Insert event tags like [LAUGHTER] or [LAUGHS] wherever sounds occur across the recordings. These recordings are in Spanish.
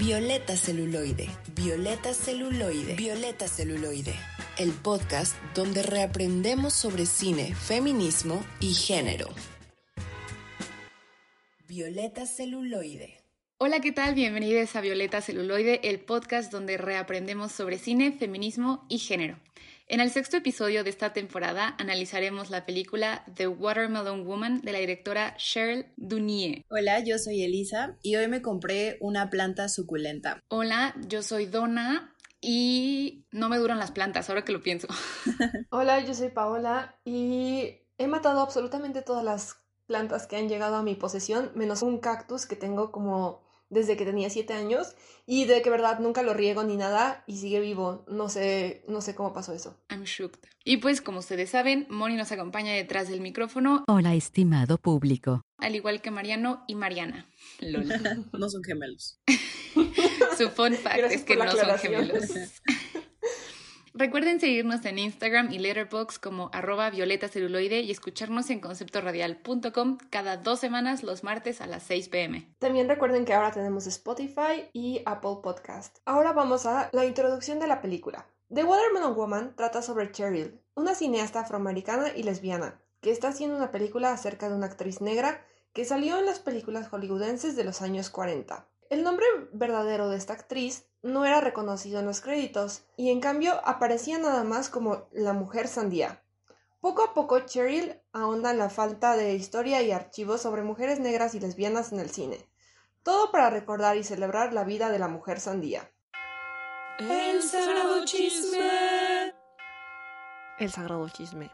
Violeta Celuloide, Violeta Celuloide, Violeta Celuloide, el podcast donde reaprendemos sobre cine, feminismo y género. Violeta Celuloide. Hola, ¿qué tal? Bienvenidos a Violeta Celuloide, el podcast donde reaprendemos sobre cine, feminismo y género. En el sexto episodio de esta temporada analizaremos la película The Watermelon Woman de la directora Cheryl Dunier. Hola, yo soy Elisa y hoy me compré una planta suculenta. Hola, yo soy Donna y no me duran las plantas, ahora que lo pienso. [LAUGHS] Hola, yo soy Paola y he matado absolutamente todas las plantas que han llegado a mi posesión, menos un cactus que tengo como desde que tenía siete años y de que verdad nunca lo riego ni nada y sigue vivo. No sé, no sé cómo pasó eso. I'm shocked. Y pues como ustedes saben, Moni nos acompaña detrás del micrófono. Hola, estimado público. Al igual que Mariano y Mariana. Lola. [LAUGHS] no son gemelos. [LAUGHS] Su fun fact es que no son gemelos. [LAUGHS] Recuerden seguirnos en Instagram y Letterboxd como arroba violeta celuloide y escucharnos en conceptoradial.com cada dos semanas los martes a las 6 pm. También recuerden que ahora tenemos Spotify y Apple Podcast. Ahora vamos a la introducción de la película. The Watermelon Woman trata sobre Cheryl, una cineasta afroamericana y lesbiana, que está haciendo una película acerca de una actriz negra que salió en las películas hollywoodenses de los años 40. El nombre verdadero de esta actriz no era reconocido en los créditos y en cambio aparecía nada más como la mujer sandía. Poco a poco Cheryl ahonda en la falta de historia y archivos sobre mujeres negras y lesbianas en el cine. Todo para recordar y celebrar la vida de la mujer sandía. El sagrado chisme. El sagrado chisme.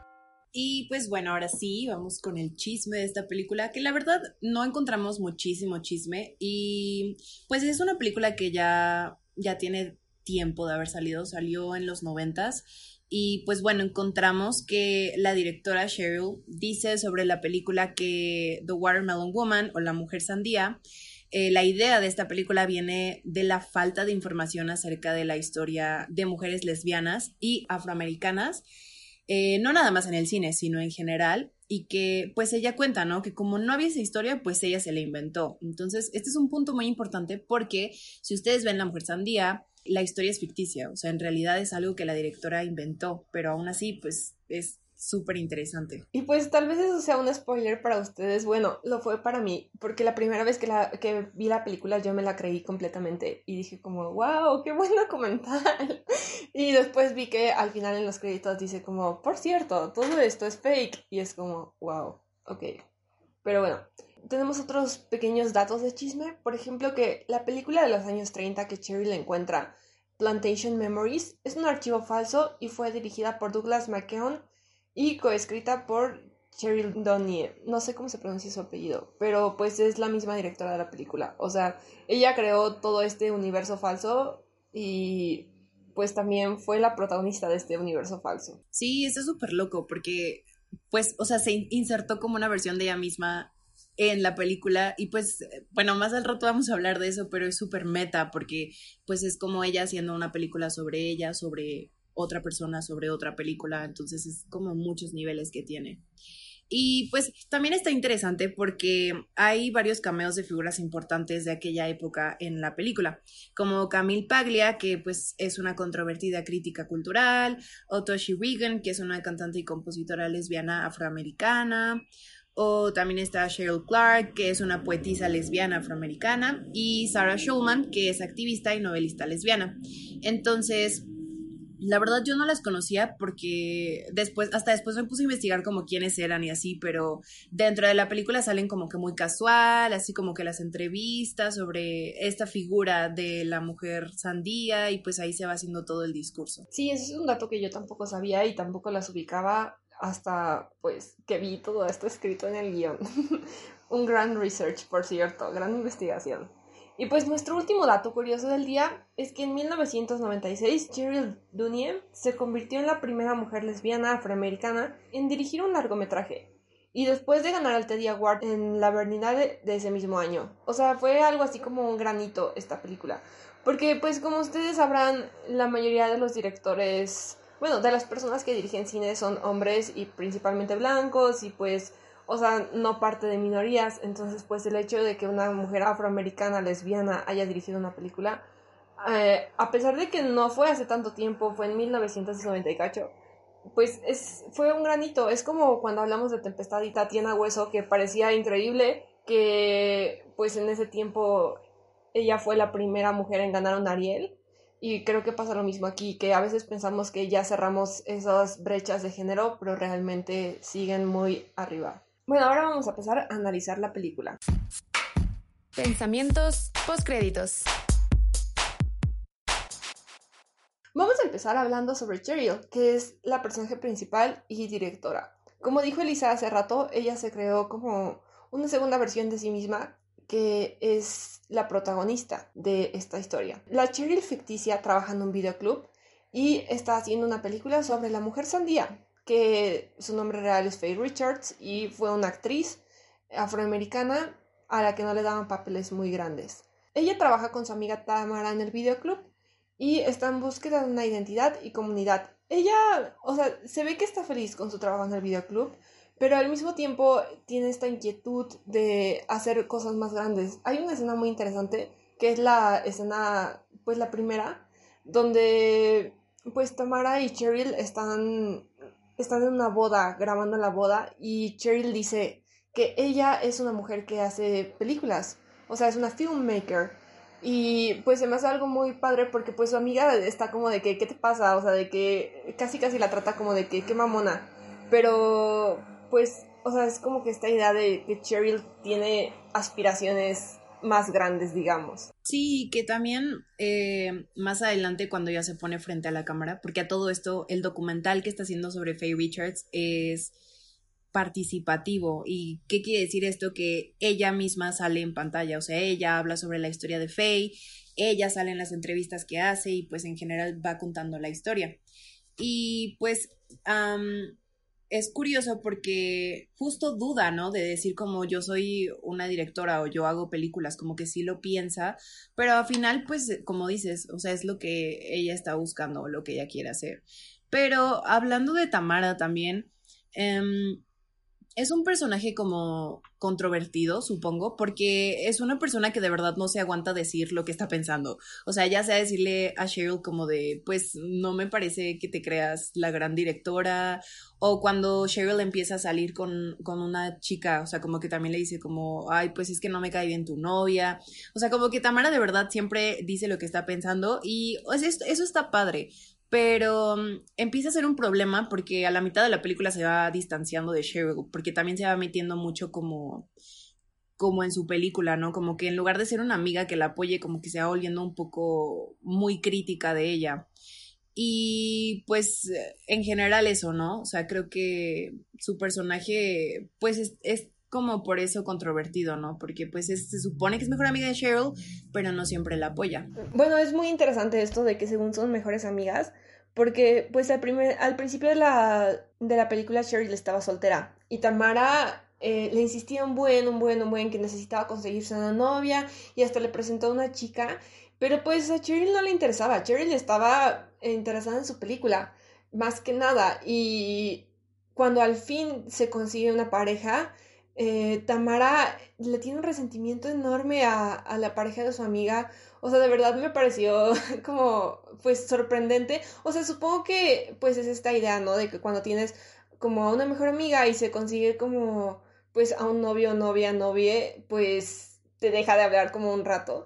Y pues bueno, ahora sí, vamos con el chisme de esta película, que la verdad no encontramos muchísimo chisme y pues es una película que ya, ya tiene tiempo de haber salido, salió en los noventas y pues bueno, encontramos que la directora Cheryl dice sobre la película que The Watermelon Woman o La Mujer Sandía, eh, la idea de esta película viene de la falta de información acerca de la historia de mujeres lesbianas y afroamericanas eh, no nada más en el cine, sino en general, y que pues ella cuenta, ¿no? Que como no había esa historia, pues ella se la inventó. Entonces, este es un punto muy importante porque si ustedes ven La Mujer Sandía, la historia es ficticia, o sea, en realidad es algo que la directora inventó, pero aún así, pues es súper interesante. Y pues tal vez eso sea un spoiler para ustedes. Bueno, lo fue para mí, porque la primera vez que, la, que vi la película yo me la creí completamente y dije como, wow, qué buen documental. [LAUGHS] y después vi que al final en los créditos dice como, por cierto, todo esto es fake. Y es como, wow, ok. Pero bueno, tenemos otros pequeños datos de chisme. Por ejemplo, que la película de los años 30 que Cherry le encuentra, Plantation Memories, es un archivo falso y fue dirigida por Douglas McKeown y coescrita por Cheryl Donier. No sé cómo se pronuncia su apellido, pero pues es la misma directora de la película. O sea, ella creó todo este universo falso y pues también fue la protagonista de este universo falso. Sí, eso es súper loco porque pues, o sea, se insertó como una versión de ella misma en la película y pues bueno más al rato vamos a hablar de eso pero es súper meta porque pues es como ella haciendo una película sobre ella sobre otra persona sobre otra película, entonces es como muchos niveles que tiene. Y pues también está interesante porque hay varios cameos de figuras importantes de aquella época en la película, como Camille Paglia, que pues es una controvertida crítica cultural, o Toshi Regan, que es una cantante y compositora lesbiana afroamericana, o también está Cheryl Clark, que es una poetisa lesbiana afroamericana, y Sarah Schulman, que es activista y novelista lesbiana. Entonces, la verdad yo no las conocía porque después, hasta después me puse a investigar como quiénes eran y así, pero dentro de la película salen como que muy casual, así como que las entrevistas sobre esta figura de la mujer sandía y pues ahí se va haciendo todo el discurso. Sí, ese es un dato que yo tampoco sabía y tampoco las ubicaba hasta pues que vi todo esto escrito en el guion. [LAUGHS] un gran research, por cierto, gran investigación. Y pues nuestro último dato curioso del día es que en 1996 Cheryl Dunier se convirtió en la primera mujer lesbiana afroamericana en dirigir un largometraje. Y después de ganar el Teddy Award en la Berlinale de ese mismo año. O sea, fue algo así como un granito esta película. Porque pues como ustedes sabrán, la mayoría de los directores, bueno, de las personas que dirigen cine son hombres y principalmente blancos y pues o sea, no parte de minorías. Entonces, pues el hecho de que una mujer afroamericana lesbiana haya dirigido una película, eh, a pesar de que no fue hace tanto tiempo, fue en 1998, pues es, fue un granito. Es como cuando hablamos de Tempestad y Hueso, que parecía increíble que pues en ese tiempo ella fue la primera mujer en ganar un Ariel. Y creo que pasa lo mismo aquí, que a veces pensamos que ya cerramos esas brechas de género, pero realmente siguen muy arriba. Bueno, ahora vamos a empezar a analizar la película. Pensamientos postcréditos. Vamos a empezar hablando sobre Cheryl, que es la personaje principal y directora. Como dijo Elisa hace rato, ella se creó como una segunda versión de sí misma que es la protagonista de esta historia. La Cheryl ficticia trabaja en un videoclub y está haciendo una película sobre la mujer sandía, que su nombre real es Faye Richards y fue una actriz afroamericana a la que no le daban papeles muy grandes. Ella trabaja con su amiga Tamara en el videoclub y está en búsqueda de una identidad y comunidad. Ella, o sea, se ve que está feliz con su trabajo en el videoclub, pero al mismo tiempo tiene esta inquietud de hacer cosas más grandes. Hay una escena muy interesante que es la escena, pues la primera, donde pues Tamara y Cheryl están, están en una boda, grabando la boda, y Cheryl dice que ella es una mujer que hace películas, o sea, es una filmmaker. Y pues se me hace algo muy padre porque pues su amiga está como de que, ¿qué te pasa? O sea, de que casi casi la trata como de que, qué mamona. Pero pues, o sea, es como que esta idea de que Cheryl tiene aspiraciones más grandes, digamos. Sí, que también eh, más adelante cuando ya se pone frente a la cámara, porque a todo esto el documental que está haciendo sobre Faye Richards es participativo. ¿Y qué quiere decir esto? Que ella misma sale en pantalla, o sea, ella habla sobre la historia de Faye, ella sale en las entrevistas que hace y pues en general va contando la historia. Y pues es curioso porque justo duda, ¿no? De decir como yo soy una directora o yo hago películas, como que sí lo piensa, pero al final, pues, como dices, o sea, es lo que ella está buscando o lo que ella quiere hacer. Pero hablando de Tamara también, eh, es un personaje como controvertido, supongo, porque es una persona que de verdad no se aguanta decir lo que está pensando. O sea, ya sea decirle a Cheryl como de, pues no me parece que te creas la gran directora, o cuando Cheryl empieza a salir con, con una chica, o sea, como que también le dice como, ay, pues es que no me cae bien tu novia. O sea, como que Tamara de verdad siempre dice lo que está pensando y eso está padre pero mm, empieza a ser un problema porque a la mitad de la película se va distanciando de Cheryl, porque también se va metiendo mucho como como en su película, ¿no? Como que en lugar de ser una amiga que la apoye, como que se va volviendo un poco muy crítica de ella. Y pues en general eso, ¿no? O sea, creo que su personaje pues es, es como por eso controvertido, ¿no? Porque pues se supone que es mejor amiga de Cheryl, pero no siempre la apoya. Bueno, es muy interesante esto de que según son mejores amigas, porque pues al, primer, al principio de la, de la película Cheryl estaba soltera y Tamara eh, le insistía un buen, un buen, un buen que necesitaba conseguirse una novia y hasta le presentó a una chica, pero pues a Cheryl no le interesaba, Cheryl estaba interesada en su película, más que nada, y cuando al fin se consigue una pareja, eh, Tamara le tiene un resentimiento enorme a, a la pareja de su amiga o sea, de verdad me pareció [LAUGHS] como, pues, sorprendente. O sea, supongo que, pues, es esta idea, ¿no? De que cuando tienes como a una mejor amiga y se consigue como, pues, a un novio, novia, novie, pues, te deja de hablar como un rato.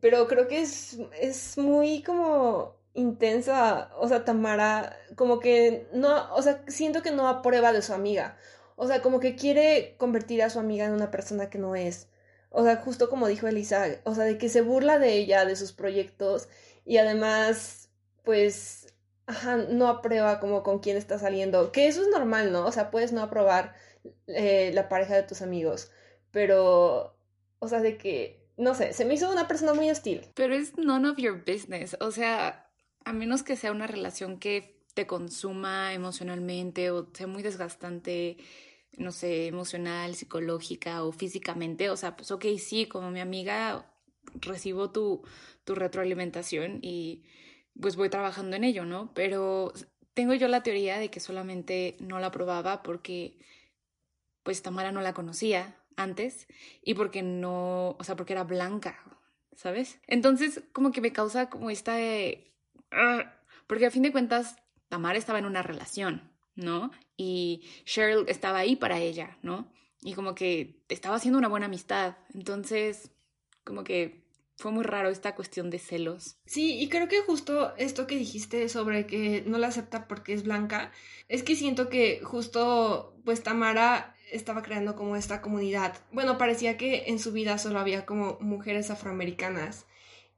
Pero creo que es, es muy como intensa, o sea, Tamara, como que no, o sea, siento que no aprueba de su amiga. O sea, como que quiere convertir a su amiga en una persona que no es. O sea, justo como dijo Elisa, o sea, de que se burla de ella, de sus proyectos y además, pues, ajá, no aprueba como con quién está saliendo, que eso es normal, ¿no? O sea, puedes no aprobar eh, la pareja de tus amigos, pero, o sea, de que, no sé, se me hizo una persona muy hostil. Pero es none of your business, o sea, a menos que sea una relación que te consuma emocionalmente o sea muy desgastante no sé, emocional, psicológica o físicamente, o sea, pues ok, sí, como mi amiga recibo tu, tu retroalimentación y pues voy trabajando en ello, ¿no? Pero tengo yo la teoría de que solamente no la probaba porque pues Tamara no la conocía antes y porque no, o sea, porque era blanca, ¿sabes? Entonces como que me causa como esta... de, ah, porque a fin de cuentas Tamara estaba en una relación, ¿no? Y Cheryl estaba ahí para ella, ¿no? Y como que estaba haciendo una buena amistad. Entonces, como que fue muy raro esta cuestión de celos. Sí, y creo que justo esto que dijiste sobre que no la acepta porque es blanca, es que siento que justo pues Tamara estaba creando como esta comunidad. Bueno, parecía que en su vida solo había como mujeres afroamericanas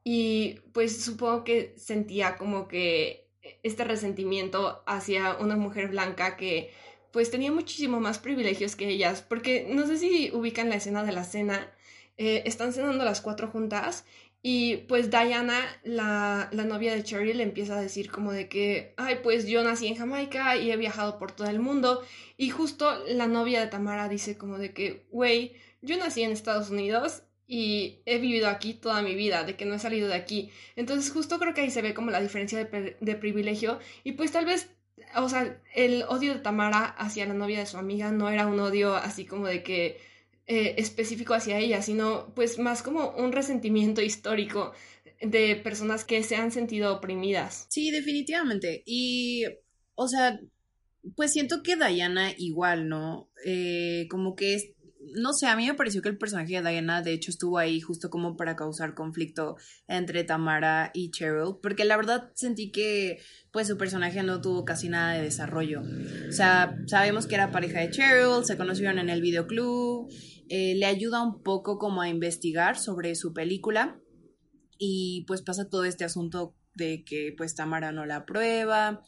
y pues supongo que sentía como que este resentimiento hacia una mujer blanca que pues tenía muchísimo más privilegios que ellas, porque no sé si ubican la escena de la cena eh, están cenando las cuatro juntas y pues Diana, la, la, novia de Cherry, le empieza a decir como de que, ay, pues yo nací en Jamaica y he viajado por todo el mundo. Y justo la novia de Tamara dice como de que, güey, yo nací en Estados Unidos y he vivido aquí toda mi vida, de que no he salido de aquí. Entonces justo creo que ahí se ve como la diferencia de, de privilegio y pues tal vez o sea, el odio de Tamara hacia la novia de su amiga no era un odio así como de que eh, específico hacia ella, sino pues más como un resentimiento histórico de personas que se han sentido oprimidas. Sí, definitivamente. Y, o sea, pues siento que Diana igual, ¿no? Eh, como que es, no sé, a mí me pareció que el personaje de Diana de hecho estuvo ahí justo como para causar conflicto entre Tamara y Cheryl, porque la verdad sentí que pues su personaje no tuvo casi nada de desarrollo. O sea, sabemos que era pareja de Cheryl, se conocieron en el videoclub eh, le ayuda un poco como a investigar sobre su película y pues pasa todo este asunto de que pues Tamara no la aprueba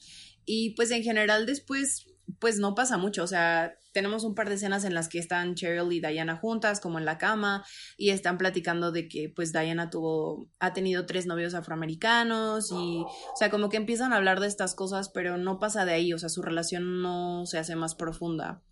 y pues en general después pues no pasa mucho, o sea, tenemos un par de escenas en las que están Cheryl y Diana juntas como en la cama y están platicando de que pues Diana tuvo ha tenido tres novios afroamericanos y o sea, como que empiezan a hablar de estas cosas, pero no pasa de ahí, o sea, su relación no se hace más profunda.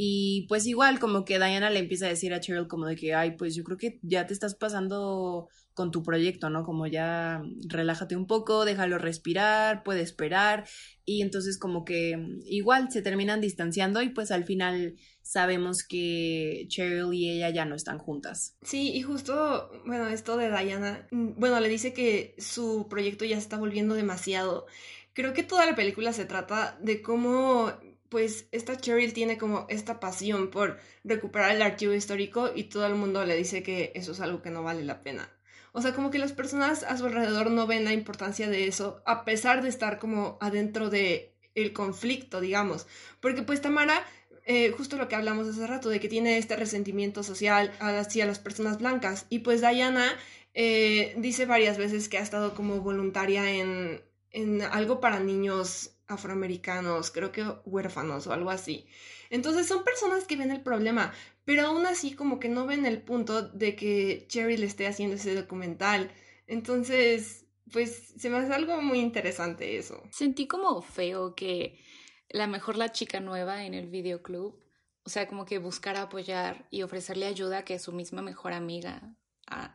Y pues igual como que Diana le empieza a decir a Cheryl como de que, ay, pues yo creo que ya te estás pasando con tu proyecto, ¿no? Como ya relájate un poco, déjalo respirar, puede esperar. Y entonces como que igual se terminan distanciando y pues al final sabemos que Cheryl y ella ya no están juntas. Sí, y justo, bueno, esto de Diana, mm, bueno, le dice que su proyecto ya se está volviendo demasiado. Creo que toda la película se trata de cómo pues esta Cheryl tiene como esta pasión por recuperar el archivo histórico y todo el mundo le dice que eso es algo que no vale la pena. O sea, como que las personas a su alrededor no ven la importancia de eso, a pesar de estar como adentro de el conflicto, digamos. Porque pues Tamara, eh, justo lo que hablamos hace rato, de que tiene este resentimiento social hacia las personas blancas. Y pues Diana eh, dice varias veces que ha estado como voluntaria en, en algo para niños afroamericanos, creo que huérfanos o algo así. Entonces son personas que ven el problema, pero aún así como que no ven el punto de que Cherry le esté haciendo ese documental. Entonces, pues se me hace algo muy interesante eso. Sentí como feo que la mejor la chica nueva en el videoclub, o sea, como que buscara apoyar y ofrecerle ayuda que su misma mejor amiga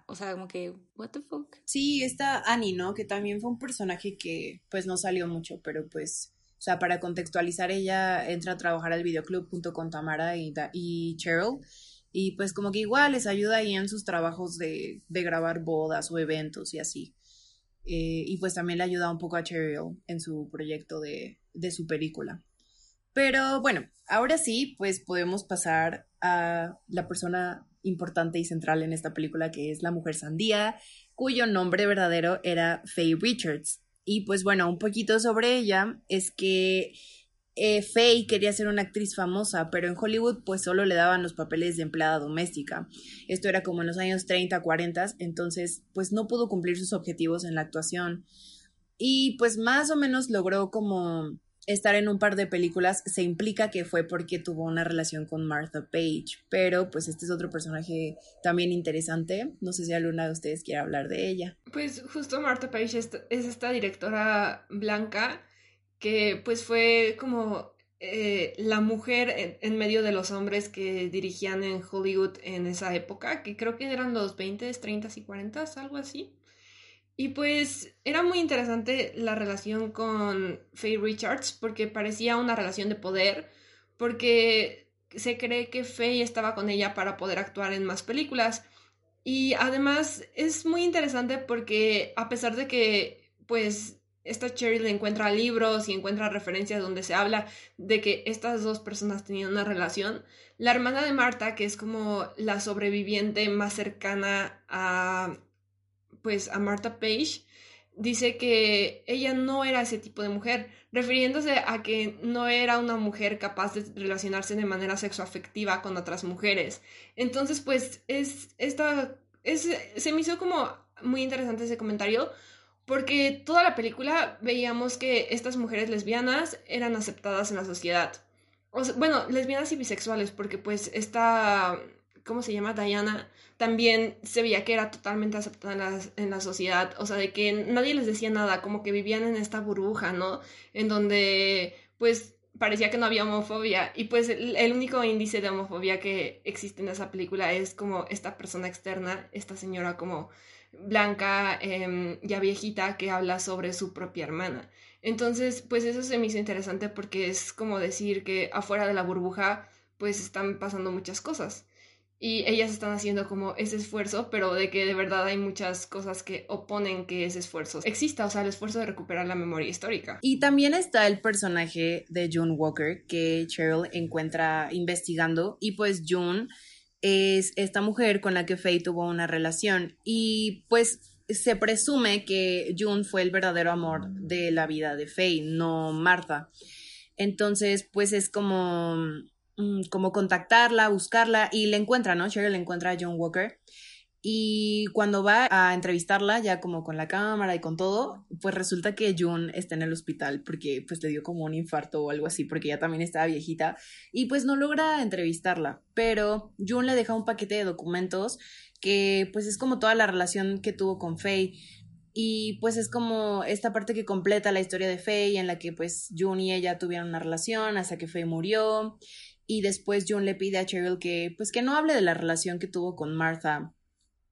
o sea, como que, what the fuck. Sí, está Annie, ¿no? Que también fue un personaje que pues no salió mucho, pero pues, o sea, para contextualizar, ella entra a trabajar al videoclub junto con Tamara y, y Cheryl. Y pues como que igual les ayuda ahí en sus trabajos de, de grabar bodas o eventos y así. Eh, y pues también le ayuda un poco a Cheryl en su proyecto de, de su película. Pero bueno, ahora sí, pues podemos pasar a la persona importante y central en esta película, que es la mujer sandía, cuyo nombre verdadero era Faye Richards. Y pues bueno, un poquito sobre ella es que eh, Faye quería ser una actriz famosa, pero en Hollywood pues solo le daban los papeles de empleada doméstica. Esto era como en los años 30, 40, entonces pues no pudo cumplir sus objetivos en la actuación. Y pues más o menos logró como estar en un par de películas se implica que fue porque tuvo una relación con Martha Page, pero pues este es otro personaje también interesante. No sé si alguna de ustedes quiere hablar de ella. Pues justo Martha Page es, esta directora blanca que pues fue como eh, la mujer en, medio de los hombres que dirigían en Hollywood en esa época, que creo que eran los 20, 30 y 40, algo así. Y pues era muy interesante la relación con Faye Richards porque parecía una relación de poder, porque se cree que Faye estaba con ella para poder actuar en más películas. Y además es muy interesante porque a pesar de que pues esta Cheryl encuentra libros y encuentra referencias donde se habla de que estas dos personas tenían una relación, la hermana de Marta, que es como la sobreviviente más cercana a pues a Marta Page, dice que ella no era ese tipo de mujer, refiriéndose a que no era una mujer capaz de relacionarse de manera sexoafectiva con otras mujeres. Entonces, pues, es esta, es, se me hizo como muy interesante ese comentario, porque toda la película veíamos que estas mujeres lesbianas eran aceptadas en la sociedad. bueno, lesbianas y bisexuales, porque pues esta ¿cómo se llama? Diana, también se veía que era totalmente aceptada en la, sociedad, o sea, de que nadie les decía nada, como que vivían en esta burbuja, ¿no? En donde, pues, parecía que no había homofobia, y pues el, único índice de homofobia que existe en esa película es como esta persona externa, esta señora como blanca, eh, ya viejita, que habla sobre su propia hermana. Entonces, pues eso se me hizo interesante porque es como decir que afuera de la burbuja, pues están pasando muchas cosas y ellas están haciendo como ese esfuerzo, pero de que de verdad hay muchas cosas que oponen que ese esfuerzo exista, o sea, el esfuerzo de recuperar la memoria histórica. Y también está el personaje de June Walker que Cheryl encuentra investigando y pues June es esta mujer con la que Faye tuvo una relación y pues se presume que June fue el verdadero amor de la vida de Faye, no Martha. Entonces, pues es como como contactarla, buscarla y le encuentra, ¿no? Cheryl le encuentra a John Walker. Y cuando va a entrevistarla, ya como con la cámara y con todo, pues resulta que June está en el hospital porque pues le dio como un infarto o algo así, porque ya también estaba viejita y pues no logra entrevistarla. Pero June le deja un paquete de documentos que pues es como toda la relación que tuvo con Faye. Y pues es como esta parte que completa la historia de Faye en la que pues June y ella tuvieron una relación hasta que Faye murió y después John le pide a Cheryl que pues que no hable de la relación que tuvo con Martha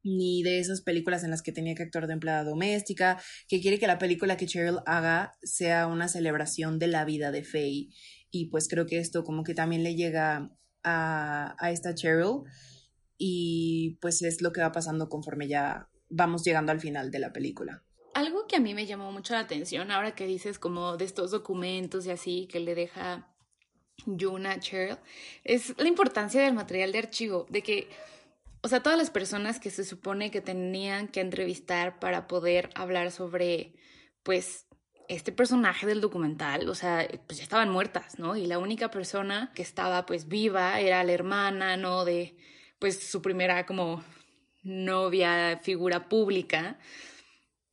ni de esas películas en las que tenía que actuar de empleada doméstica, que quiere que la película que Cheryl haga sea una celebración de la vida de Faye y pues creo que esto como que también le llega a, a esta Cheryl y pues es lo que va pasando conforme ya vamos llegando al final de la película. Algo que a mí me llamó mucho la atención ahora que dices como de estos documentos y así que le deja Juna Cheryl, es la importancia del material de archivo, de que, o sea, todas las personas que se supone que tenían que entrevistar para poder hablar sobre, pues, este personaje del documental, o sea, pues ya estaban muertas, ¿no? Y la única persona que estaba, pues, viva era la hermana, ¿no? De, pues, su primera como novia, figura pública,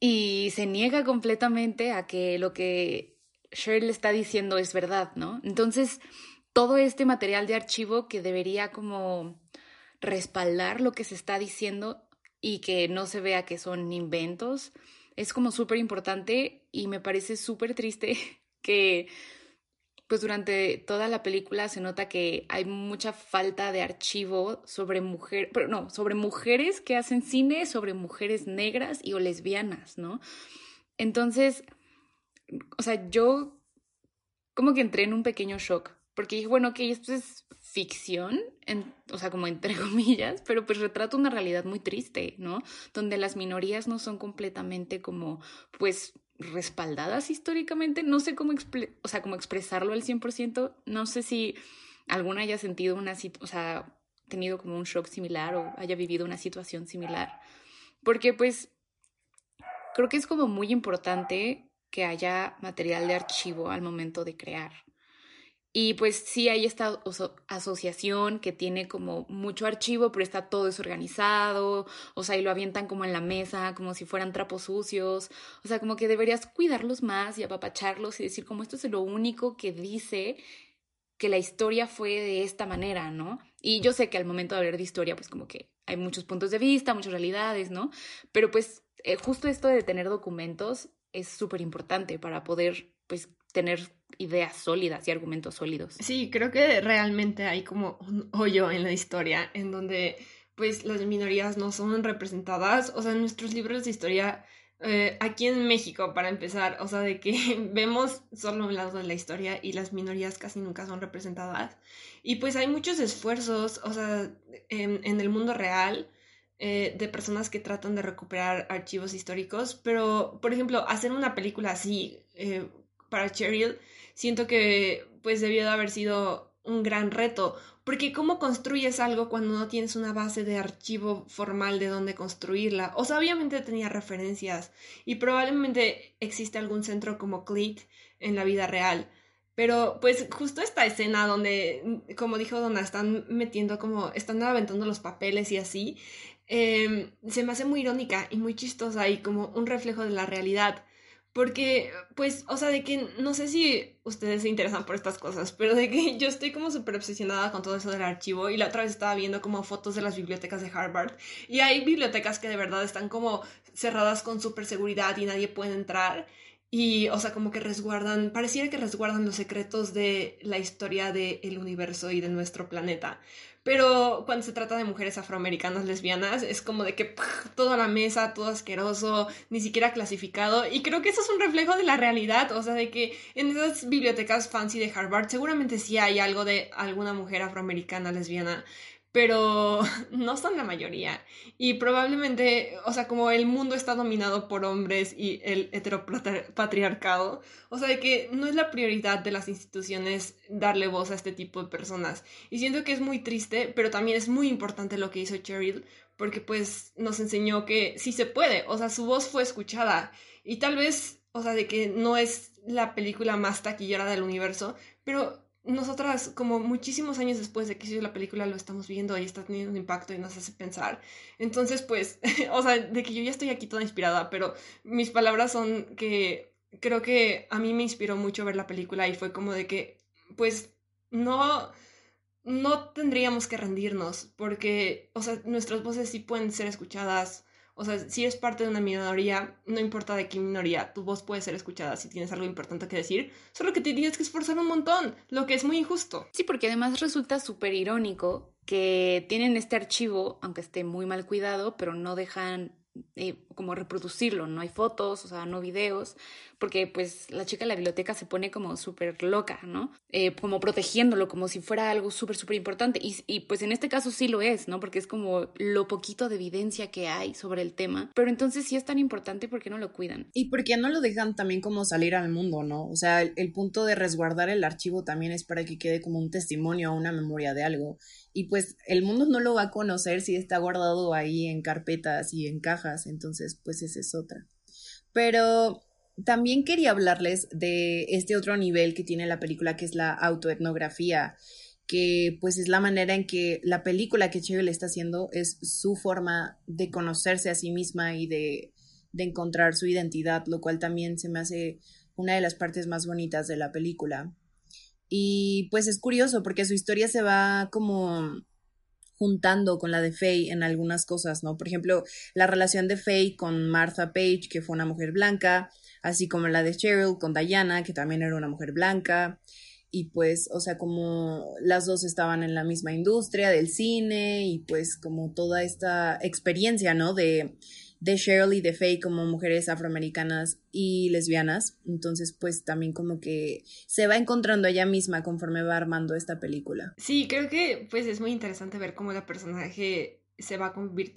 y se niega completamente a que lo que Cheryl está diciendo es verdad, ¿no? Entonces, todo este material de archivo que debería como respaldar lo que se está diciendo y que no se vea que son inventos, es como súper importante y me parece súper triste [LAUGHS] que pues durante toda la película se nota que hay mucha falta de archivo sobre mujeres, pero no, sobre mujeres que hacen cine, sobre mujeres negras y o lesbianas, ¿no? Entonces, o sea, yo como que entré en un pequeño shock, porque dije, bueno, ok, esto es ficción, o sea, como entre [LAUGHS] comillas, pero pues retrata una realidad muy triste, ¿no? Donde las minorías no son completamente como, pues, respaldadas históricamente, no sé cómo, o sea, cómo expresarlo al 100%, no sé si alguna haya sentido una, o sea, tenido como un shock similar o haya vivido una situación similar, porque pues creo que es como muy importante que haya material de archivo al momento de crear. Y pues sí hay esta asociación que tiene como mucho archivo, pero está todo desorganizado, o sea, y lo avientan como en la mesa, como si fueran trapos sucios, o sea, como que deberías cuidarlos más y apapacharlos y decir como esto es lo único que dice que la historia fue de esta manera, ¿no? Y yo sé que al momento de hablar de historia, pues como que hay muchos puntos de vista, muchas realidades, ¿no? Pero pues eh, justo esto de tener documentos es súper importante para poder pues tener ideas sólidas y argumentos sólidos. Sí, creo que realmente hay como un hoyo en la historia en donde pues las minorías no son representadas, o sea, en nuestros libros de historia eh, aquí en México, para empezar, o sea, de que [LAUGHS] vemos solo un lado de la historia y las minorías casi nunca son representadas. Y pues hay muchos esfuerzos, o sea, en, en el mundo real eh, de personas que tratan de recuperar archivos históricos, pero, por ejemplo, hacer una película así eh, para Cheryl, siento que pues debió de haber sido un gran reto, porque ¿cómo construyes algo cuando no tienes una base de archivo formal de dónde construirla? O sea, obviamente tenía referencias y probablemente existe algún centro como CLIT en la vida real. Pero pues justo esta escena donde, como dijo Donna, están metiendo como, están aventando los papeles y así, em, se me hace muy irónica y muy chistosa y como un reflejo de la realidad. Porque, pues, o sea, de que no sé si ustedes se interesan por estas cosas, pero de que [LAUGHS] yo estoy como súper obsesionada con todo eso del archivo y la otra vez estaba viendo como fotos de las bibliotecas de Harvard y hay bibliotecas que de verdad están como cerradas con súper seguridad y nadie puede entrar y, o sea, como que resguardan, pareciera que resguardan los secretos de la historia del universo y de nuestro planeta. Pero cuando se trata de mujeres afroamericanas lesbianas, es como de que toda la mesa, todo asqueroso, ni siquiera clasificado. Y creo que eso es un reflejo de la realidad. O sea, de que en esas bibliotecas fancy de Harvard seguramente sí hay algo de alguna mujer afroamericana lesbiana pero [LAUGHS] no son la mayoría. Y probablemente, o sea, como el mundo está dominado por hombres y el heteropatriarcado, o sea, de que no es la prioridad de las instituciones darle voz a este tipo de personas. Y siento que es muy triste, pero también es muy importante lo que hizo Cheryl, porque pues nos enseñó que sí se puede, o sea, su voz fue escuchada. Y tal vez, o sea, de que no es la película más taquillera del universo, pero nosotras, como muchísimos años después de que hizo la película, lo estamos viendo y está teniendo un impacto y nos hace pensar. Entonces, pues, [LAUGHS] o sea, de que yo ya estoy aquí toda inspirada, pero mis palabras son que creo que a mí me inspiró mucho ver la película y fue como de que, pues, no, no tendríamos que rendirnos, porque, o sea, nuestras voces sí pueden ser escuchadas o sea, si eres parte de una minoría, no importa de qué minoría, tu voz puede ser escuchada si tienes algo importante que decir, solo que te tienes que esforzar un montón, lo que es muy injusto. Sí, porque además resulta súper irónico que tienen este archivo, aunque esté muy mal cuidado, pero no dejan eh, como reproducirlo, no hay fotos, o sea, no videos, porque pues la chica de la biblioteca se pone como súper loca, ¿no? Eh, como protegiéndolo, como si fuera algo súper, súper importante. Y, y, pues en este caso sí lo es, ¿no? Porque es como lo poquito de evidencia que hay sobre el tema. Pero entonces si es tan importante, ¿por qué no lo cuidan? Y por qué no lo dejan también como salir al mundo, ¿no? O sea, el, el punto de resguardar el archivo también es para que quede como un testimonio o una memoria de algo. Y pues el mundo no lo va a conocer si está guardado ahí en carpetas y en cajas. Entonces, pues esa es otra. Pero también quería hablarles de este otro nivel que tiene la película, que es la autoetnografía, que pues es la manera en que la película que Cheryl está haciendo es su forma de conocerse a sí misma y de, de encontrar su identidad, lo cual también se me hace una de las partes más bonitas de la película. Y pues es curioso porque su historia se va como juntando con la de Faye en algunas cosas, ¿no? Por ejemplo, la relación de Faye con Martha Page, que fue una mujer blanca, así como la de Cheryl con Diana, que también era una mujer blanca. Y pues, o sea, como las dos estaban en la misma industria del cine y pues como toda esta experiencia, ¿no? De de Cheryl y de Faye como mujeres afroamericanas y lesbianas. Entonces, pues también como que se va encontrando ella misma conforme va armando esta película. Sí, creo que pues es muy interesante ver cómo la personaje se va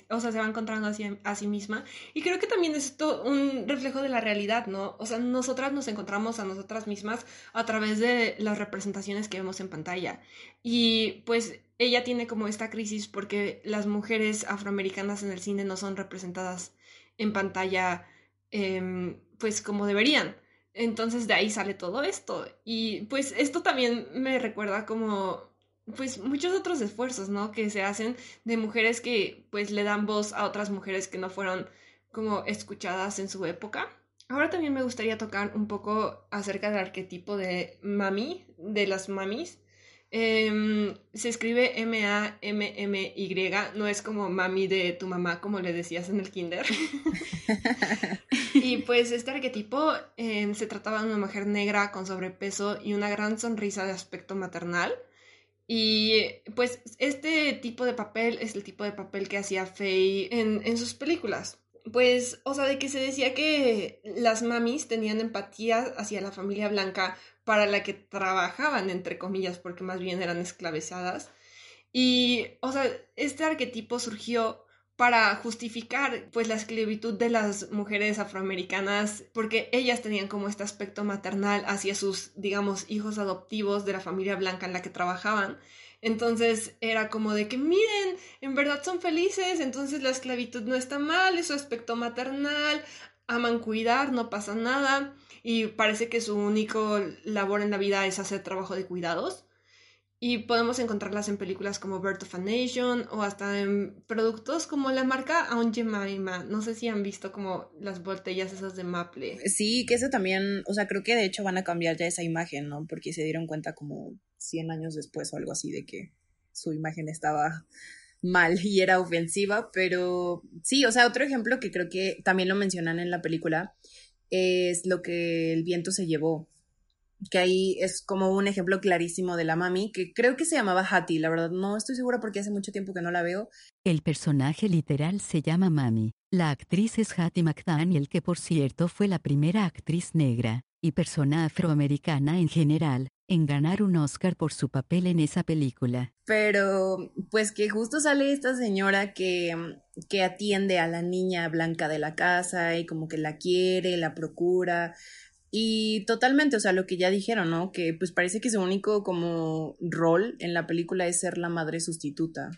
o sea, se va encontrando a sí, a sí misma. Y creo que también es esto un reflejo de la realidad, ¿no? O sea, nosotras nos encontramos a nosotras mismas a través de las representaciones que vemos en pantalla. Y pues ella tiene como esta crisis porque las mujeres afroamericanas en el cine no son representadas en pantalla em, pues como deberían. Entonces de ahí sale todo esto. Y pues esto también me recuerda como pues muchos otros esfuerzos, ¿no? Que se hacen de mujeres que pues le dan voz a otras mujeres que no fueron como escuchadas en su época. Ahora también me gustaría tocar un poco acerca del arquetipo de mami, de las mamis, Em, se escribe M-A-M-M-Y, no es como mami de tu mamá, como le decías en el kinder. [LAUGHS] y pues este arquetipo em, se trataba de una mujer negra con sobrepeso y una gran sonrisa de aspecto maternal. Y pues este tipo de papel es el tipo de papel que hacía Faye en, en sus películas. pues, o sea, de que se decía que las mamis tenían empatía hacia la familia blanca para la que trabajaban, entre comillas, porque más bien eran esclavizadas. Y, o sea, este arquetipo surgió para justificar pues la esclavitud de las mujeres afroamericanas porque ellas tenían como este aspecto maternal hacia sus digamos hijos adoptivos de la familia blanca en la que trabajaban entonces era como de que miren, en verdad son felices, entonces la esclavitud no está mal, es su aspecto maternal, aman cuidar, no pasa nada y parece que su único labor en la vida es hacer trabajo de cuidados. Y podemos encontrarlas en películas como Birth of a Nation o hasta en productos como la marca Aunt Jemima. No sé si han visto como las botellas esas de Maple. Sí, que eso también, o sea, creo que de hecho van a cambiar ya esa imagen, ¿no? Porque se dieron cuenta como 100 años después o algo así de que su imagen estaba mal y era ofensiva, pero sí, o sea, otro ejemplo que creo que también lo mencionan en la película es lo que el viento se llevó que ahí es como un ejemplo clarísimo de la mami, que creo que se llamaba Hattie, la verdad no estoy segura porque hace mucho tiempo que no la veo. El personaje literal se llama Mami. La actriz es Hattie McDaniel, que por cierto fue la primera actriz negra, y persona afroamericana en general, en ganar un Oscar por su papel en esa película. Pero, pues que justo sale esta señora que, que atiende a la niña blanca de la casa y como que la quiere, la procura, y totalmente, o sea, lo que ya dijeron, ¿no? Que pues parece que su único como rol en la película es ser la madre sustituta.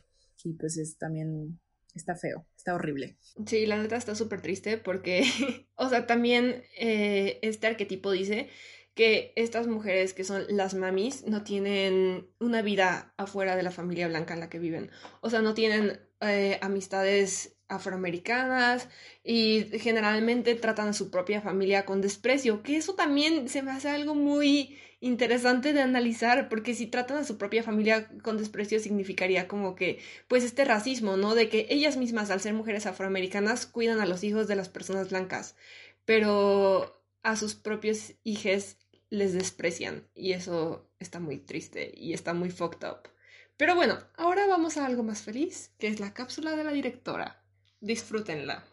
Y pues es también, está feo, está horrible. Sí, la neta está súper triste porque, [LAUGHS] o sea, también eh, este arquetipo dice que estas mujeres que son las mamis no tienen una vida afuera de la familia blanca en la que viven. O sea, no tienen eh, amistades afroamericanas y generalmente tratan a su propia familia con desprecio, que eso también se me hace algo muy interesante de analizar, porque si tratan a su propia familia con desprecio significaría como que, pues este racismo, ¿no? De que ellas mismas, al ser mujeres afroamericanas, cuidan a los hijos de las personas blancas, pero a sus propios hijos les desprecian y eso está muy triste y está muy fucked up. Pero bueno, ahora vamos a algo más feliz, que es la cápsula de la directora. Disfrútenla.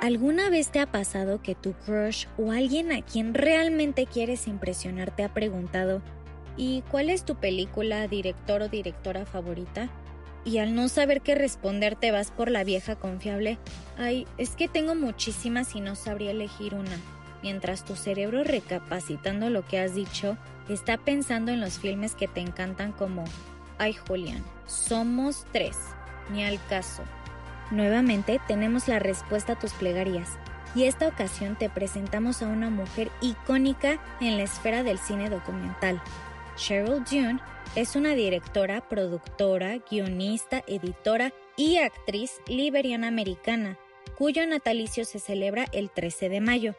¿Alguna vez te ha pasado que tu crush o alguien a quien realmente quieres impresionar te ha preguntado ¿y cuál es tu película, director o directora favorita? Y al no saber qué responder te vas por la vieja confiable, ay, es que tengo muchísimas y no sabría elegir una, mientras tu cerebro recapacitando lo que has dicho, está pensando en los filmes que te encantan como, ay Julián, somos tres, ni al caso. Nuevamente tenemos la respuesta a tus plegarias, y esta ocasión te presentamos a una mujer icónica en la esfera del cine documental, Cheryl Dune es una directora, productora, guionista, editora y actriz liberiana-americana, cuyo natalicio se celebra el 13 de mayo.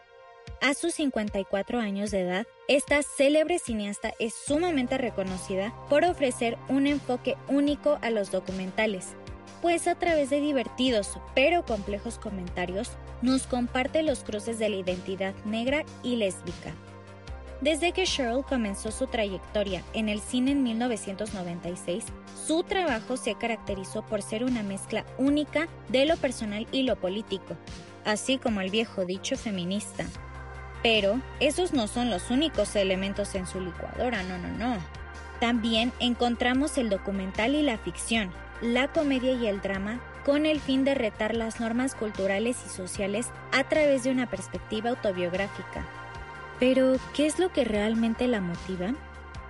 A sus 54 años de edad, esta célebre cineasta es sumamente reconocida por ofrecer un enfoque único a los documentales, pues a través de divertidos pero complejos comentarios nos comparte los cruces de la identidad negra y lésbica, desde que Cheryl comenzó su trayectoria en el cine en 1996, su trabajo se caracterizó por ser una mezcla única de lo personal y lo político, así como el viejo dicho feminista. Pero esos no son los únicos elementos en su licuadora, no, no, no. También encontramos el documental y la ficción, la comedia y el drama con el fin de retar las normas culturales y sociales a través de una perspectiva autobiográfica. Pero, ¿qué es lo que realmente la motiva?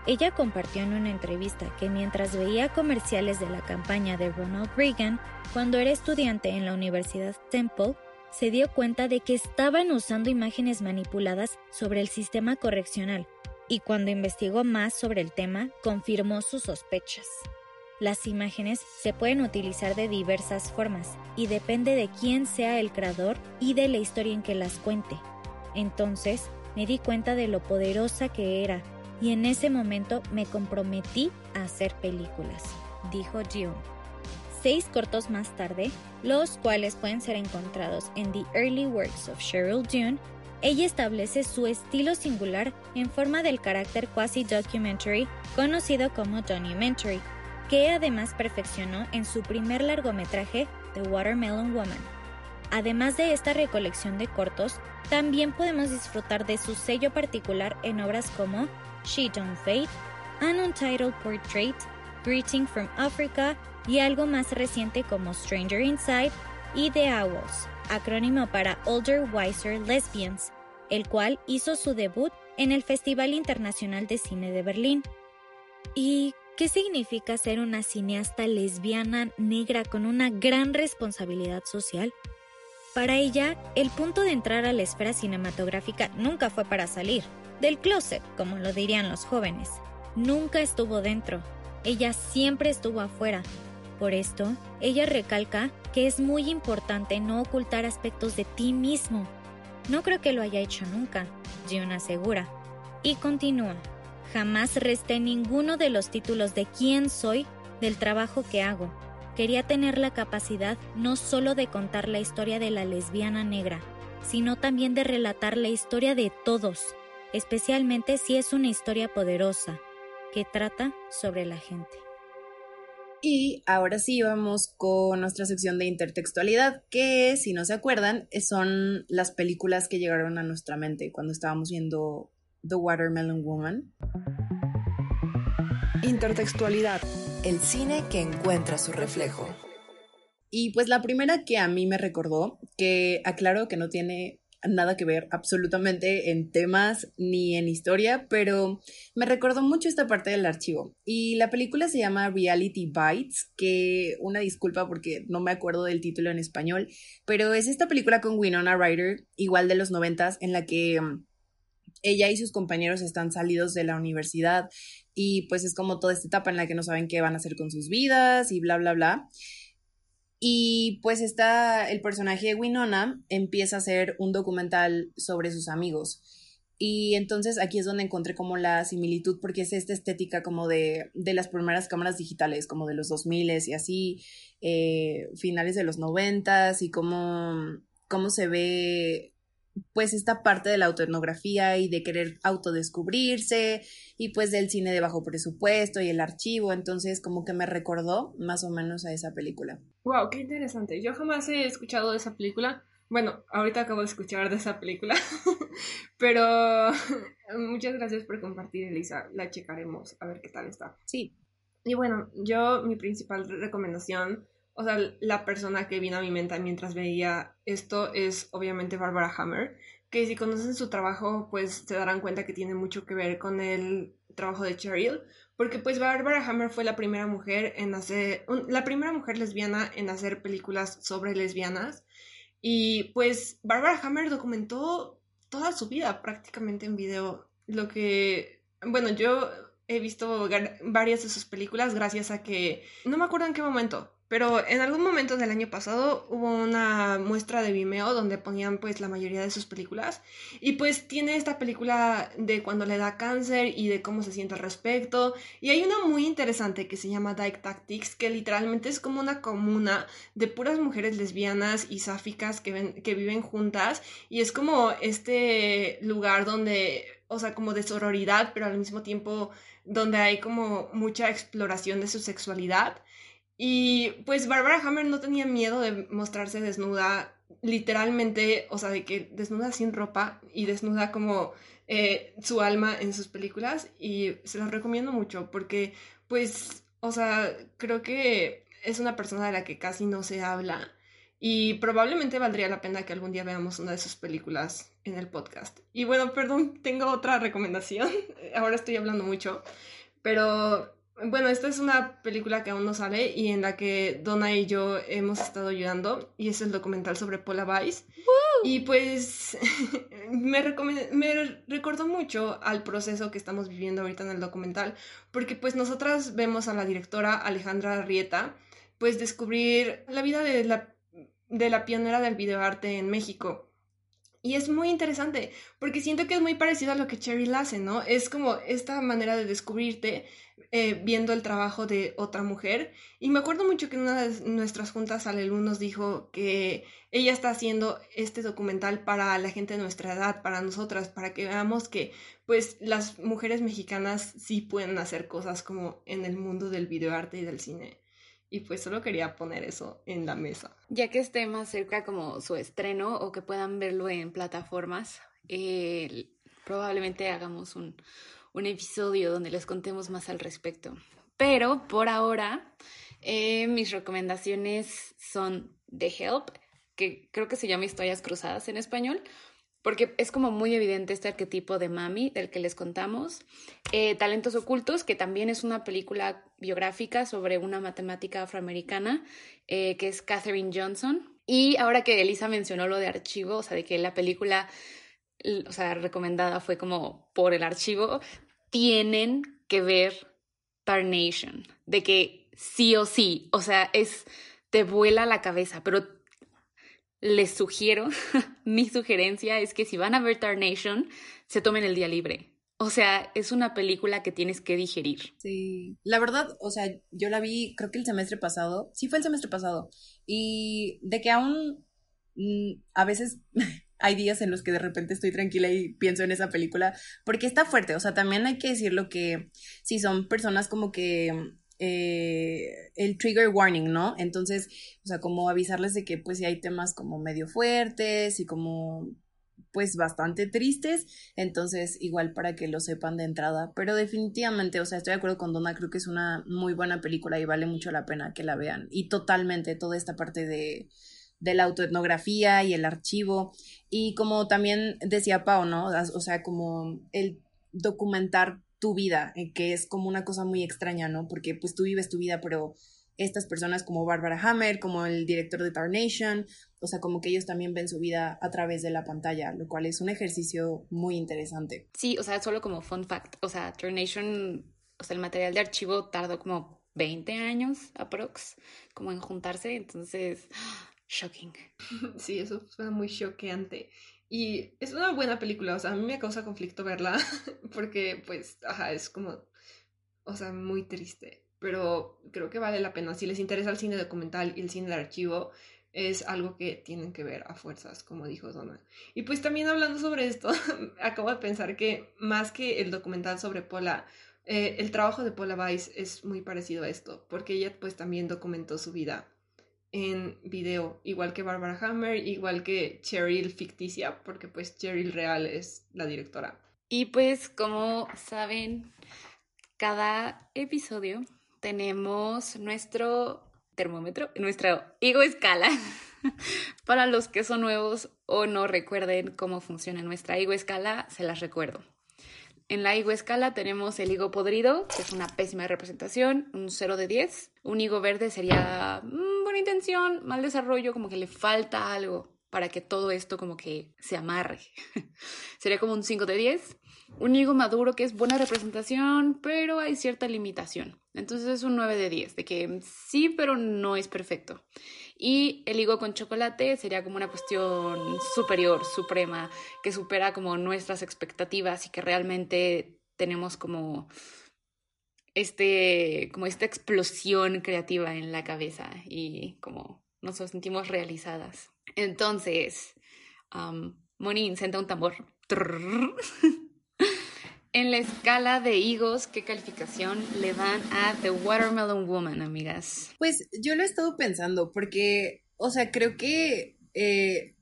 Ella compartió en una entrevista que mientras veía comerciales de la campaña de Ronald Reagan, cuando era estudiante en la Universidad Temple, se dio cuenta de que estaban usando imágenes manipuladas sobre el sistema correccional y cuando investigó más sobre el tema, confirmó sus sospechas. Las imágenes se pueden utilizar de diversas formas y depende de quién sea el creador y de la historia en que las cuente. Entonces, me di cuenta de lo poderosa que era y en ese momento me comprometí a hacer películas, dijo June. Seis cortos más tarde, los cuales pueden ser encontrados en The Early Works of Cheryl June, ella establece su estilo singular en forma del carácter quasi-documentary conocido como Documentary, que además perfeccionó en su primer largometraje The Watermelon Woman. Además de esta recolección de cortos, también podemos disfrutar de su sello particular en obras como She Don't Fade, An Untitled Portrait, Greeting from Africa y algo más reciente como Stranger Inside y The Owls, acrónimo para Older Wiser Lesbians, el cual hizo su debut en el Festival Internacional de Cine de Berlín. ¿Y qué significa ser una cineasta lesbiana negra con una gran responsabilidad social? Para ella, el punto de entrar a la esfera cinematográfica nunca fue para salir del closet, como lo dirían los jóvenes. Nunca estuvo dentro. Ella siempre estuvo afuera. Por esto, ella recalca que es muy importante no ocultar aspectos de ti mismo. No creo que lo haya hecho nunca, June asegura. Y continúa. Jamás resté ninguno de los títulos de quién soy del trabajo que hago quería tener la capacidad no solo de contar la historia de la lesbiana negra, sino también de relatar la historia de todos, especialmente si es una historia poderosa, que trata sobre la gente. Y ahora sí vamos con nuestra sección de intertextualidad, que si no se acuerdan, son las películas que llegaron a nuestra mente cuando estábamos viendo The Watermelon Woman. Intertextualidad el cine que encuentra su reflejo. Y pues la primera que a mí me recordó, que aclaro que no tiene nada que ver absolutamente en temas ni en historia, pero me recordó mucho esta parte del archivo. Y la película se llama Reality Bites, que una disculpa porque no me acuerdo del título en español, pero es esta película con Winona Ryder, igual de los noventas, en la que mm, ella y sus compañeros están salidos de la universidad y pues es como toda esta etapa en la que no saben qué van a hacer con sus vidas y bla, bla, bla. Y pues está el personaje de Winona empieza a hacer un documental sobre sus amigos. Y entonces aquí es donde encontré como la similitud, porque es esta estética como de, de las primeras cámaras digitales, como de los 2000 y así, eh, finales de los 90 y cómo, cómo se ve pues esta parte de la autoetnografía y de querer autodescubrirse y pues del cine de bajo presupuesto y el archivo, entonces como que me recordó más o menos a esa película. Wow, qué interesante. Yo jamás he escuchado de esa película. Bueno, ahorita acabo de escuchar de esa película, [LAUGHS] pero [LAUGHS] muchas gracias por compartir, Elisa. La checaremos a ver qué tal está. Sí. Y bueno, yo mi principal recomendación o sea, la persona que vino a mi mente mientras veía esto es obviamente Barbara Hammer, que si conocen su trabajo, pues se darán cuenta que tiene mucho que ver con el trabajo de Cheryl, porque pues Barbara Hammer fue la primera mujer en hacer, la primera mujer lesbiana en hacer películas sobre lesbianas, y pues Barbara Hammer documentó toda su vida prácticamente en video, lo que, bueno, yo he visto varias de sus películas gracias a que, no me acuerdo en qué momento, pero en algún momento del año pasado hubo una muestra de Vimeo donde ponían pues la mayoría de sus películas. Y pues tiene esta película de cuando le da cáncer y de cómo se siente al respecto. Y hay una muy interesante que se llama Dyke Tactics que literalmente es como una comuna de puras mujeres lesbianas y sáficas que, ven, que viven juntas. Y es como este lugar donde o sea como de sororidad pero al mismo tiempo donde hay como mucha exploración de su sexualidad y pues Barbara Hammer no tenía miedo de mostrarse desnuda, literalmente, o sea, de que desnuda sin ropa y desnuda como eh, su alma en sus películas. Y se los recomiendo mucho porque, pues, o sea, creo que es una persona de la que casi no se habla. Y probablemente valdría la pena que algún día veamos una de sus películas en el podcast. Y bueno, perdón, tengo otra recomendación. [LAUGHS] Ahora estoy hablando mucho. Pero bueno, esta es una película que aún no sale y en la que Donna y yo hemos estado ayudando y es el documental sobre Paula Weiss. Y pues [LAUGHS] me, me recordó mucho al proceso que estamos viviendo ahorita en el documental porque pues nosotras vemos a la directora Alejandra Rieta pues descubrir la vida de la, de la pionera del videoarte en México. Y es muy interesante, porque siento que es muy parecido a lo que Cheryl hace, ¿no? Es como esta manera de descubrirte eh, viendo el trabajo de otra mujer. Y me acuerdo mucho que en una de nuestras juntas Alelu nos dijo que ella está haciendo este documental para la gente de nuestra edad, para nosotras, para que veamos que pues las mujeres mexicanas sí pueden hacer cosas como en el mundo del videoarte y del cine. Y pues solo quería poner eso en la mesa. Ya que esté más cerca como su estreno o que puedan verlo en plataformas, eh, probablemente hagamos un, un, episodio donde les contemos más al respecto. Pero por ahora, eh, mis recomendaciones son The Help, que creo que se llama Historias Cruzadas en español porque es como muy evidente este arquetipo de mami del que les contamos. Eh, Talentos Ocultos, que también es una película biográfica sobre una matemática afroamericana, eh, que es Katherine Johnson. Y ahora que Elisa mencionó lo de archivo, o sea, de que la película, o sea, recomendada fue como por el archivo, tienen que ver Tarnation, de que sí o sí, o sea, es, te vuela la cabeza, pero les sugiero, [LAUGHS] mi sugerencia es que si van a ver Tarnation, se tomen el día libre. O sea, es una película que tienes que digerir. Sí, la verdad, o sea, yo la vi creo que el semestre pasado, sí fue el semestre pasado, y de que aún mm, a veces [LAUGHS] hay días en los que de repente estoy tranquila y pienso en esa película, porque está fuerte, o sea, también hay que decirlo que si son personas como que eh, el trigger warning, ¿no? Entonces, o sea, como avisarles de que pues si hay temas como medio fuertes y como pues bastante tristes, entonces igual para que lo sepan de entrada, pero definitivamente, o sea, estoy de acuerdo con Donna, creo que es una muy buena película y vale mucho la pena que la vean y totalmente toda esta parte de de la autoetnografía y el archivo y como también decía Pau, ¿no? O sea, como el documentar tu vida, eh, que es como una cosa muy extraña, ¿no? Porque pues tú vives tu vida, pero estas personas como Barbara Hammer, como el director de Tarnation, o sea, como que ellos también ven su vida a través de la pantalla, lo cual es un ejercicio muy interesante. Sí, o sea, solo como fun fact, o sea, Tarnation, o sea, el material de archivo tardó como 20 años aprox, como en juntarse, entonces, [GASPS] shocking. [LAUGHS] Sí, eso suena muy choqueante. Y es una buena película, o sea, a mí me causa conflicto verla [LAUGHS] porque pues, es como, o sea, muy triste, pero creo que vale la pena. Si les interesa el cine documental y el cine de archivo, es algo que tienen que ver a fuerzas, como dijo Donna. Y pues también hablando sobre esto, [LAUGHS] acabo de pensar que más que el documental sobre Paula, eh, el trabajo de Paula Weiss es muy parecido a esto, porque ella pues también documentó su vida en video, igual que Barbara Hammer, igual que Cheryl ficticia, porque pues Cheryl real es la directora. Y pues como saben, cada episodio tenemos nuestro termómetro, nuestra ego escala. [LAUGHS] Para los que son nuevos o no recuerden cómo funciona nuestra ego escala, se las recuerdo. En la higo escala tenemos el higo podrido, que es una pésima representación, un 0 de 10. Un higo verde sería mm, buena intención, mal desarrollo, como que le falta algo para que todo esto como que se amarre. [LAUGHS] sería como un 5 de 10. Un higo maduro que es buena representación, pero hay cierta limitación. Entonces es un 9 de 10, de que sí, pero no es perfecto. Y el higo con chocolate sería como una cuestión superior, suprema, que supera como nuestras expectativas y que realmente tenemos como este, como esta explosión creativa en la cabeza y como nos sentimos realizadas. Entonces, um, senta un tambor. [LAUGHS] En la escala de higos, ¿qué calificación le dan a The Watermelon Woman, amigas? Pues yo lo he estado pensando porque, o sea, creo que... Eh,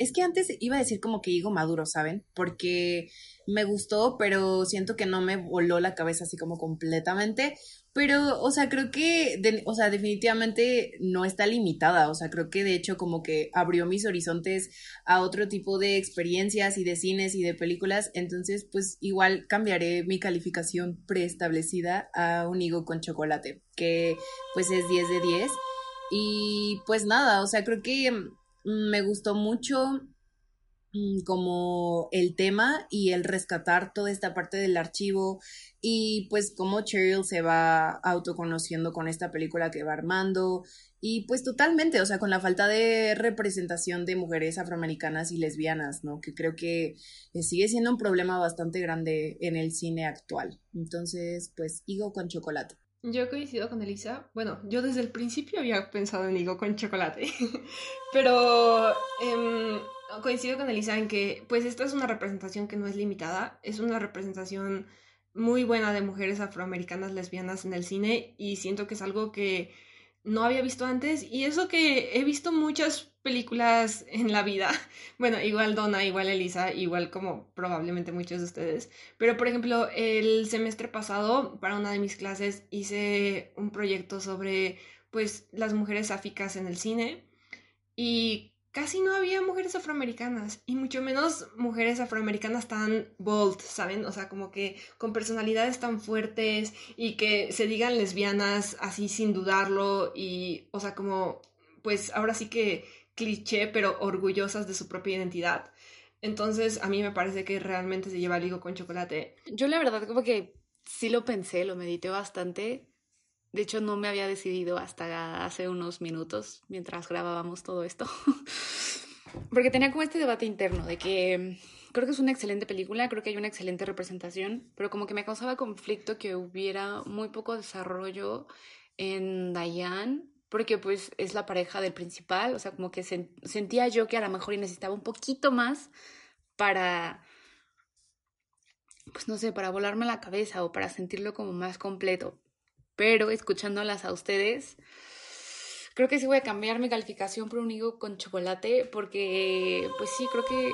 es que antes iba a decir como que higo maduro, ¿saben? Porque me gustó, pero siento que no me voló la cabeza así como completamente. Pero, o sea, creo que, o sea, definitivamente no está limitada. O sea, creo que de hecho como que abrió mis horizontes a otro tipo de experiencias y de cines y de películas. Entonces, pues igual cambiaré mi calificación preestablecida a un higo con chocolate, que pues es 10 de 10. Y pues nada, o sea, creo que me gustó mucho mm, como el tema y el rescatar toda esta parte del archivo y pues cómo Cheryl se va autoconociendo con esta película que va armando y pues totalmente, o sea, con la falta de representación de mujeres afroamericanas y lesbianas, ¿no? Que creo que eh, sigue siendo un problema bastante grande en el cine actual. Entonces, pues, higo con chocolate. Yo coincido con Elisa. Bueno, yo desde el principio había pensado en higo con chocolate, [LAUGHS] pero em, coincido con Elisa en que, pues, esta es una representación que no es limitada, es una representación muy buena de mujeres afroamericanas lesbianas en el cine y siento que es algo que no había visto antes y eso que he visto muchas películas en la vida, [LAUGHS] bueno, igual Donna, igual Elisa, igual como probablemente muchos de ustedes, pero por ejemplo, el semestre pasado para una de mis clases hice un proyecto sobre pues las mujeres áficas en el cine y casi no había mujeres afroamericanas y mucho menos mujeres afroamericanas tan bold, ¿saben? O sea, como que con personalidades tan fuertes y que se digan lesbianas así sin dudarlo y, o sea, como, pues ahora sí que cliché, pero orgullosas de su propia identidad. Entonces, a mí me parece que realmente se lleva el higo con chocolate. Yo la verdad como que sí lo pensé, lo medité bastante. De hecho, no me había decidido hasta hace unos minutos mientras grabábamos todo esto. [LAUGHS] Porque tenía como este debate interno de que creo que es una excelente película, creo que hay una excelente representación, pero como que me causaba conflicto que hubiera muy poco desarrollo en Diane, porque pues es la pareja del principal, o sea, como que sentía yo que a lo mejor necesitaba un poquito más para, pues no sé, para volarme la cabeza o para sentirlo como más completo pero escuchándolas a ustedes, creo que sí voy a cambiar mi calificación por un higo con chocolate porque, pues sí, creo que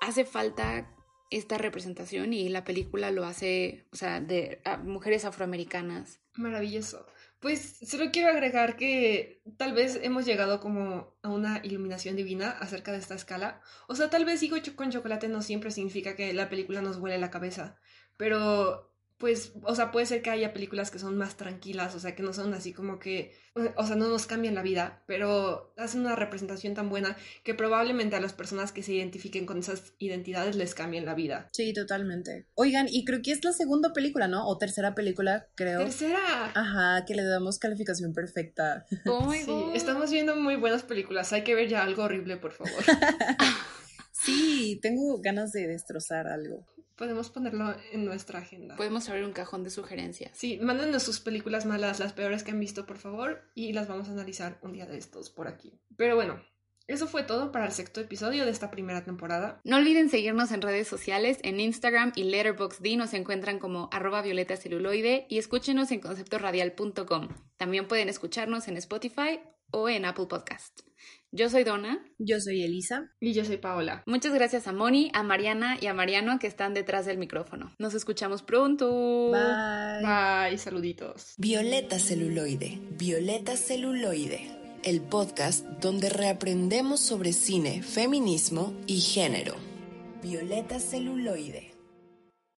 hace falta esta representación y la película lo hace, o sea, de mujeres afroamericanas. Maravilloso. Pues solo quiero agregar que tal vez hemos llegado como a una iluminación divina acerca de esta escala. O sea, tal vez higo con chocolate no siempre significa que la película nos huele la cabeza, pero pues, o sea, puede ser que haya películas que son más tranquilas, o sea, que no son así como que, o sea, no nos cambian la vida, pero hacen una representación tan buena que probablemente a las personas que se identifiquen con esas identidades les cambien la vida. Sí, totalmente. Oigan, y creo que es la segunda película, ¿no? O tercera película, creo. Tercera. Ajá, que le damos calificación perfecta. Oh my sí, estamos viendo muy buenas películas. Hay que ver ya algo horrible, por favor. [LAUGHS] sí, tengo ganas de destrozar algo podemos ponerlo en nuestra agenda. Podemos abrir un cajón de sugerencias. Sí, mándenos sus películas malas, las peores que han visto, por favor, y las vamos a analizar un día de estos por aquí. Pero bueno, eso fue todo para el sexto episodio de esta primera temporada. No olviden seguirnos en redes sociales, en Instagram y Letterboxd nos encuentran como arroba violeta celuloide y escúchenos en conceptoradial.com. También pueden escucharnos en Spotify o en Apple Podcast. Yo soy Donna. Yo soy Elisa. Y yo soy Paola. Muchas gracias a Moni, a Mariana y a Mariano que están detrás del micrófono. Nos escuchamos pronto. Bye. Bye, saluditos. Violeta Celuloide. Violeta Celuloide. El podcast donde reaprendemos sobre cine, feminismo y género. Violeta Celuloide.